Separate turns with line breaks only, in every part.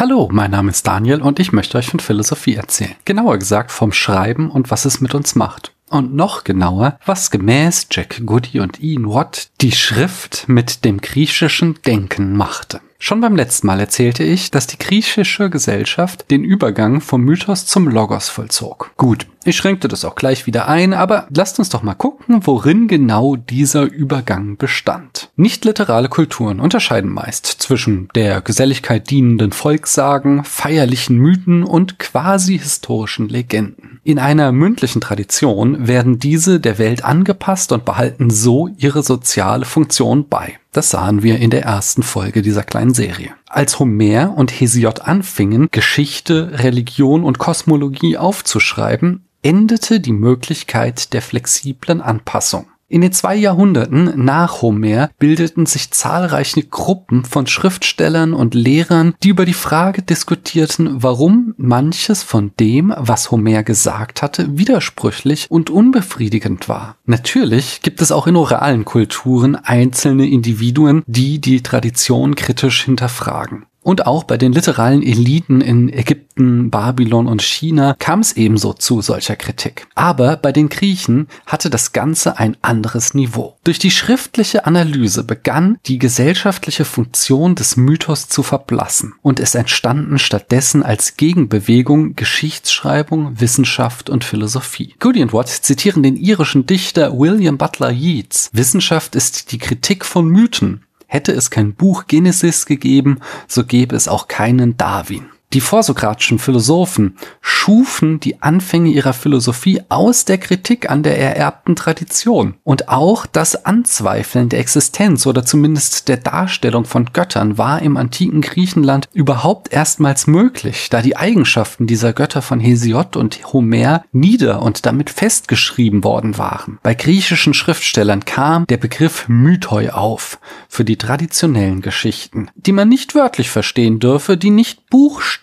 Hallo, mein Name ist Daniel und ich möchte euch von Philosophie erzählen. Genauer gesagt vom Schreiben und was es mit uns macht. Und noch genauer, was gemäß Jack Goody und Ian Watt die Schrift mit dem griechischen Denken machte. Schon beim letzten Mal erzählte ich, dass die griechische Gesellschaft den Übergang vom Mythos zum Logos vollzog. Gut, ich schränkte das auch gleich wieder ein, aber lasst uns doch mal gucken, worin genau dieser Übergang bestand. Nicht literale Kulturen unterscheiden meist zwischen der Geselligkeit dienenden Volkssagen, feierlichen Mythen und quasi historischen Legenden. In einer mündlichen Tradition werden diese der Welt angepasst und behalten so ihre soziale Funktion bei. Das sahen wir in der ersten Folge dieser kleinen Serie. Als Homer und Hesiod anfingen, Geschichte, Religion und Kosmologie aufzuschreiben, endete die Möglichkeit der flexiblen Anpassung. In den zwei Jahrhunderten nach Homer bildeten sich zahlreiche Gruppen von Schriftstellern und Lehrern, die über die Frage diskutierten, warum manches von dem, was Homer gesagt hatte, widersprüchlich und unbefriedigend war. Natürlich gibt es auch in oralen Kulturen einzelne Individuen, die die Tradition kritisch hinterfragen. Und auch bei den literalen Eliten in Ägypten, Babylon und China kam es ebenso zu solcher Kritik. Aber bei den Griechen hatte das Ganze ein anderes Niveau. Durch die schriftliche Analyse begann die gesellschaftliche Funktion des Mythos zu verblassen und es entstanden stattdessen als Gegenbewegung Geschichtsschreibung, Wissenschaft und Philosophie. Goody und Watt zitieren den irischen Dichter William Butler Yeats. Wissenschaft ist die Kritik von Mythen Hätte es kein Buch Genesis gegeben, so gäbe es auch keinen Darwin. Die vorsokratischen Philosophen schufen die Anfänge ihrer Philosophie aus der Kritik an der ererbten Tradition. Und auch das Anzweifeln der Existenz oder zumindest der Darstellung von Göttern war im antiken Griechenland überhaupt erstmals möglich, da die Eigenschaften dieser Götter von Hesiod und Homer nieder und damit festgeschrieben worden waren. Bei griechischen Schriftstellern kam der Begriff Mythoi auf für die traditionellen Geschichten, die man nicht wörtlich verstehen dürfe, die nicht buchstäblich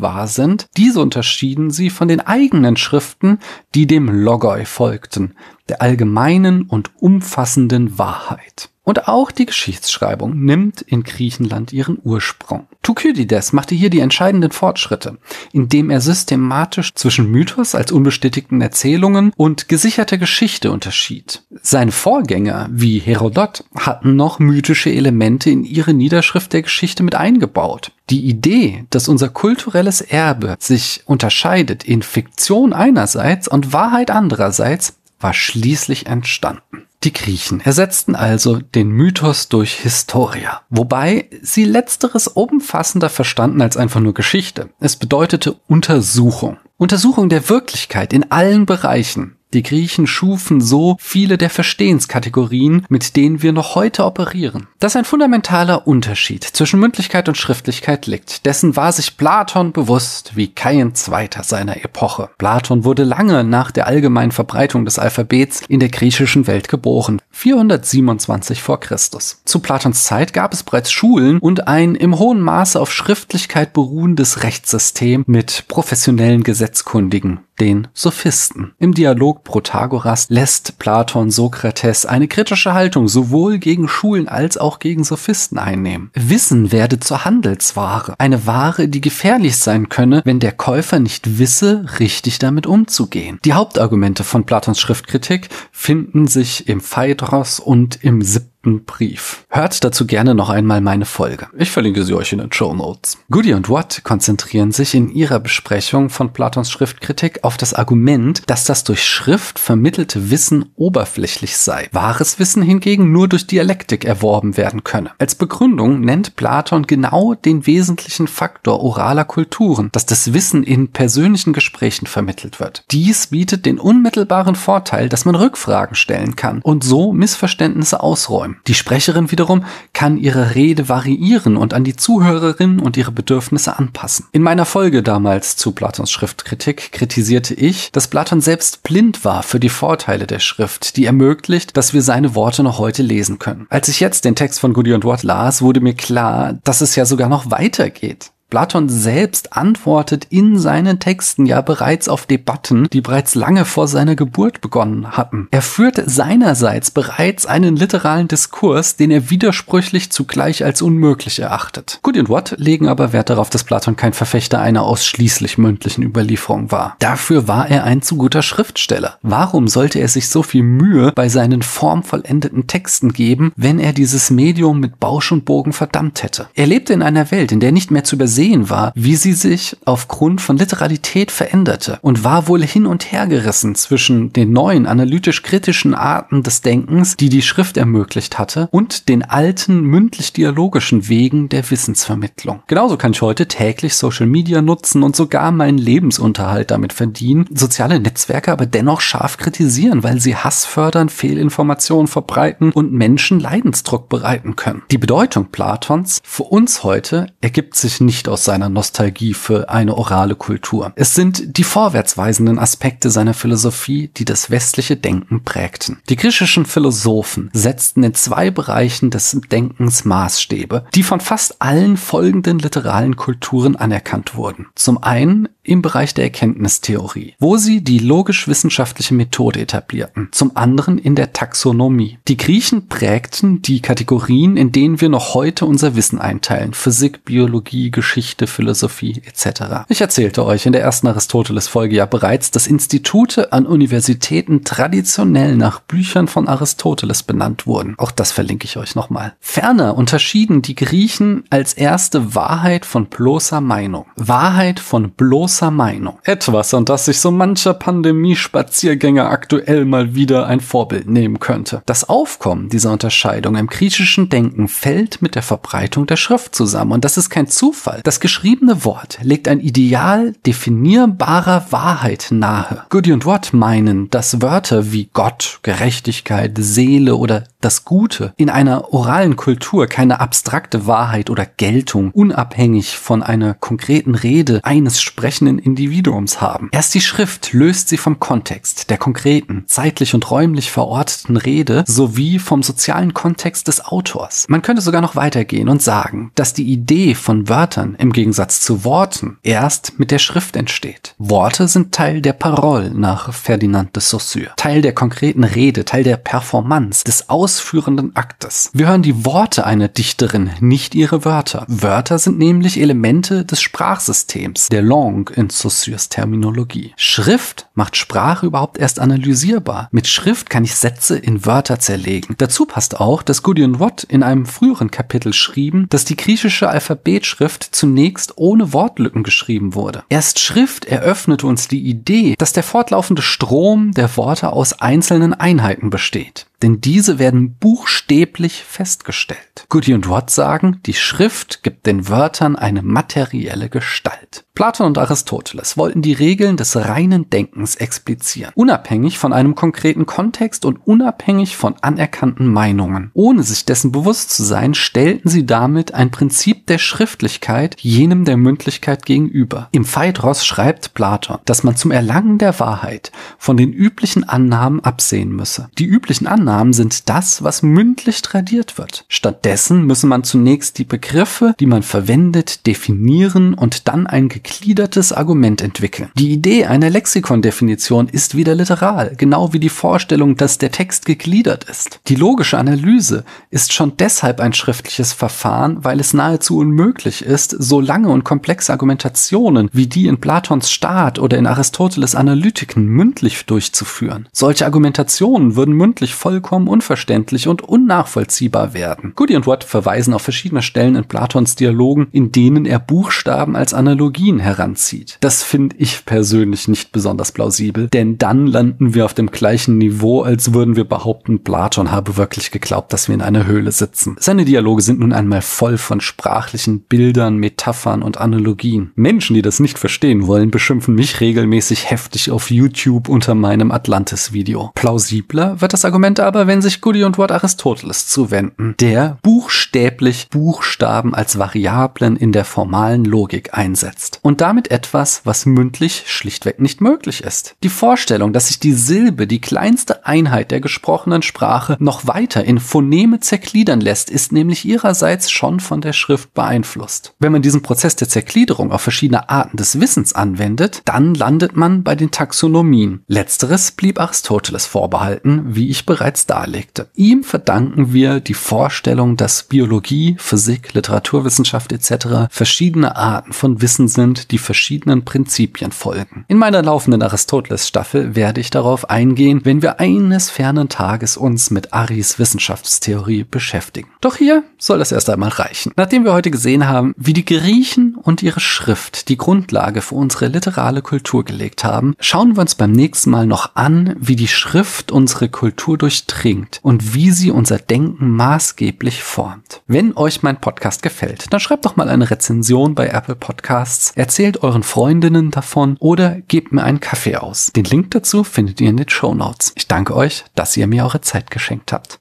wahr sind. Diese unterschieden sie von den eigenen Schriften, die dem Logoi folgten, der allgemeinen und umfassenden Wahrheit. Und auch die Geschichtsschreibung nimmt in Griechenland ihren Ursprung. Thukydides machte hier die entscheidenden Fortschritte, indem er systematisch zwischen Mythos als unbestätigten Erzählungen und gesicherter Geschichte unterschied. Seine Vorgänger wie Herodot hatten noch mythische Elemente in ihre Niederschrift der Geschichte mit eingebaut. Die Idee, dass unser kulturelles Erbe sich unterscheidet in Fiktion einerseits und Wahrheit andererseits, war schließlich entstanden. Die Griechen ersetzten also den Mythos durch Historia, wobei sie letzteres umfassender verstanden als einfach nur Geschichte. Es bedeutete Untersuchung. Untersuchung der Wirklichkeit in allen Bereichen, die Griechen schufen so viele der Verstehenskategorien, mit denen wir noch heute operieren. Dass ein fundamentaler Unterschied zwischen Mündlichkeit und Schriftlichkeit liegt, dessen war sich Platon bewusst wie kein zweiter seiner Epoche. Platon wurde lange nach der allgemeinen Verbreitung des Alphabets in der griechischen Welt geboren, 427 vor Christus. Zu Platons Zeit gab es bereits Schulen und ein im hohen Maße auf Schriftlichkeit beruhendes Rechtssystem mit professionellen Gesetzkundigen, den Sophisten. Im Dialog Protagoras lässt Platon Sokrates eine kritische Haltung sowohl gegen Schulen als auch gegen Sophisten einnehmen. Wissen werde zur Handelsware, eine Ware, die gefährlich sein könne, wenn der Käufer nicht wisse, richtig damit umzugehen. Die Hauptargumente von Platons Schriftkritik finden sich im Phaedros und im siebten Brief. Hört dazu gerne noch einmal meine Folge. Ich verlinke sie euch in den Show Notes. Goody und Watt konzentrieren sich in ihrer Besprechung von Platons Schriftkritik auf das Argument, dass das durch Schrift vermittelte Wissen oberflächlich sei. Wahres Wissen hingegen nur durch Dialektik erworben werden könne. Als Begründung nennt Platon genau den wesentlichen Faktor oraler Kulturen, dass das Wissen in persönlichen Gesprächen vermittelt wird. Dies bietet den unmittelbaren Vorteil, dass man Rückfragen stellen kann und so Missverständnisse ausräumen. Die Sprecherin wiederum kann ihre Rede variieren und an die Zuhörerin und ihre Bedürfnisse anpassen. In meiner Folge damals zu Platons Schriftkritik kritisierte ich, dass Platon selbst blind war für die Vorteile der Schrift, die ermöglicht, dass wir seine Worte noch heute lesen können. Als ich jetzt den Text von Goody und Watt las, wurde mir klar, dass es ja sogar noch weitergeht. Platon selbst antwortet in seinen Texten ja bereits auf Debatten, die bereits lange vor seiner Geburt begonnen hatten. Er führt seinerseits bereits einen literalen Diskurs, den er widersprüchlich zugleich als unmöglich erachtet. Good und Watt legen aber Wert darauf, dass Platon kein Verfechter einer ausschließlich mündlichen Überlieferung war. Dafür war er ein zu guter Schriftsteller. Warum sollte er sich so viel Mühe bei seinen formvollendeten Texten geben, wenn er dieses Medium mit Bausch und Bogen verdammt hätte? Er lebte in einer Welt, in der nicht mehr zu übersehen sehen war, wie sie sich aufgrund von Literalität veränderte und war wohl hin und her gerissen zwischen den neuen analytisch-kritischen Arten des Denkens, die die Schrift ermöglicht hatte, und den alten mündlich-dialogischen Wegen der Wissensvermittlung. Genauso kann ich heute täglich Social Media nutzen und sogar meinen Lebensunterhalt damit verdienen, soziale Netzwerke aber dennoch scharf kritisieren, weil sie Hass fördern, Fehlinformationen verbreiten und Menschen Leidensdruck bereiten können. Die Bedeutung Platons für uns heute ergibt sich nicht nicht aus seiner Nostalgie für eine orale Kultur. Es sind die vorwärtsweisenden Aspekte seiner Philosophie, die das westliche Denken prägten. Die griechischen Philosophen setzten in zwei Bereichen des Denkens Maßstäbe, die von fast allen folgenden literalen Kulturen anerkannt wurden. Zum einen im Bereich der Erkenntnistheorie, wo sie die logisch-wissenschaftliche Methode etablierten, zum anderen in der Taxonomie. Die Griechen prägten die Kategorien, in denen wir noch heute unser Wissen einteilen, Physik, Biologie, Geschichte, Philosophie etc. Ich erzählte euch in der ersten Aristoteles-Folge ja bereits, dass Institute an Universitäten traditionell nach Büchern von Aristoteles benannt wurden. Auch das verlinke ich euch nochmal. Ferner unterschieden die Griechen als erste Wahrheit von bloßer Meinung. Wahrheit von bloßer großer Meinung. Etwas, an das sich so mancher Pandemie-Spaziergänger aktuell mal wieder ein Vorbild nehmen könnte. Das Aufkommen dieser Unterscheidung im griechischen Denken fällt mit der Verbreitung der Schrift zusammen und das ist kein Zufall. Das geschriebene Wort legt ein Ideal definierbarer Wahrheit nahe. Goody und Watt meinen, dass Wörter wie Gott, Gerechtigkeit, Seele oder das Gute in einer oralen Kultur keine abstrakte Wahrheit oder Geltung unabhängig von einer konkreten Rede eines sprechenden Individuums haben. Erst die Schrift löst sie vom Kontext, der konkreten, zeitlich und räumlich verorteten Rede sowie vom sozialen Kontext des Autors. Man könnte sogar noch weitergehen und sagen, dass die Idee von Wörtern im Gegensatz zu Worten erst mit der Schrift entsteht. Worte sind Teil der Parole nach Ferdinand de Saussure, Teil der konkreten Rede, Teil der Performance, des ausführenden Aktes. Wir hören die Worte einer Dichterin, nicht ihre Wörter. Wörter sind nämlich Elemente des Sprachsystems, der Langue in Saussures Terminologie. Schrift macht Sprache überhaupt erst analysierbar. Mit Schrift kann ich Sätze in Wörter zerlegen. Dazu passt auch, dass Gideon Watt in einem früheren Kapitel schrieben, dass die griechische Alphabetschrift zunächst ohne Wortlücken geschrieben wurde. Erst Schrift eröffnete uns die Idee, dass der fortlaufende Strom der Worte aus einzelnen Einheiten besteht denn diese werden buchstäblich festgestellt. Goody und Watt sagen, die Schrift gibt den Wörtern eine materielle Gestalt. Platon und Aristoteles wollten die Regeln des reinen Denkens explizieren, unabhängig von einem konkreten Kontext und unabhängig von anerkannten Meinungen. Ohne sich dessen bewusst zu sein, stellten sie damit ein Prinzip der Schriftlichkeit jenem der Mündlichkeit gegenüber. Im Phaedros schreibt Platon, dass man zum Erlangen der Wahrheit von den üblichen Annahmen absehen müsse. Die üblichen Annahmen sind das, was mündlich tradiert wird. Stattdessen müsse man zunächst die Begriffe, die man verwendet, definieren und dann ein gegliedertes Argument entwickeln. Die Idee einer Lexikondefinition ist wieder literal, genau wie die Vorstellung, dass der Text gegliedert ist. Die logische Analyse ist schon deshalb ein schriftliches Verfahren, weil es nahezu unmöglich ist, so lange und komplexe Argumentationen wie die in Platons Staat oder in Aristoteles Analytiken mündlich durchzuführen. Solche Argumentationen würden mündlich vollkommen unverständlich und unnachvollziehbar werden. Goody und Watt verweisen auf verschiedene Stellen in Platons Dialogen, in denen er Buchstaben als Analogien heranzieht. Das finde ich persönlich nicht besonders plausibel, denn dann landen wir auf dem gleichen Niveau, als würden wir behaupten, Platon habe wirklich geglaubt, dass wir in einer Höhle sitzen. Seine Dialoge sind nun einmal voll von sprachlichen Bildern, Metaphern und Analogien. Menschen, die das nicht verstehen wollen, beschimpfen mich regelmäßig heftig auf YouTube unter meinem Atlantis-Video. Plausibler wird das Argument aber, wenn sich Goody und Watt Aristoteles zuwenden, der buchstäblich Buchstaben als Variablen in der formalen Logik einsetzt. und damit etwas, was mündlich schlichtweg nicht möglich ist. Die Vorstellung, dass sich die Silbe, die kleinste Einheit der gesprochenen Sprache, noch weiter in Phoneme zergliedern lässt, ist nämlich ihrerseits schon von der Schrift beeinflusst. Wenn man diesen Prozess der Zergliederung auf verschiedene Arten des Wissens anwendet, dann landet man bei den Taxonomien. Letzteres blieb Aristoteles vorbehalten, wie ich bereits darlegte. Ihm verdanken wir die Vorstellung, dass Biologie, Physik, Literaturwissenschaft etc. verschiedene Arten von Wissen sind, die verschiedenen Prinzipien folgen. In meiner laufenden Aristoteles-Staffel werde ich darauf eingehen, wenn wir eines fernen Tages uns mit Aris Wissenschaftstheorie beschäftigen. Doch hier soll das erst einmal reichen. Nachdem wir heute gesehen haben, wie die Griechen und ihre Schrift die Grundlage für unsere literale Kultur gelegt haben, schauen wir uns beim nächsten Mal noch an, wie die Schrift unsere Kultur durchdringt und wie sie unser Denken maßgeblich formt. Wenn euch mein Podcast gefällt, dann schreibt doch mal eine Rezension bei Apple Podcasts, erzählt euren Freundinnen davon oder gebt mir einen Kaffee aus. Den Link dazu findet ihr in den Show Notes. Ich danke euch, dass ihr mir eure Zeit geschenkt habt.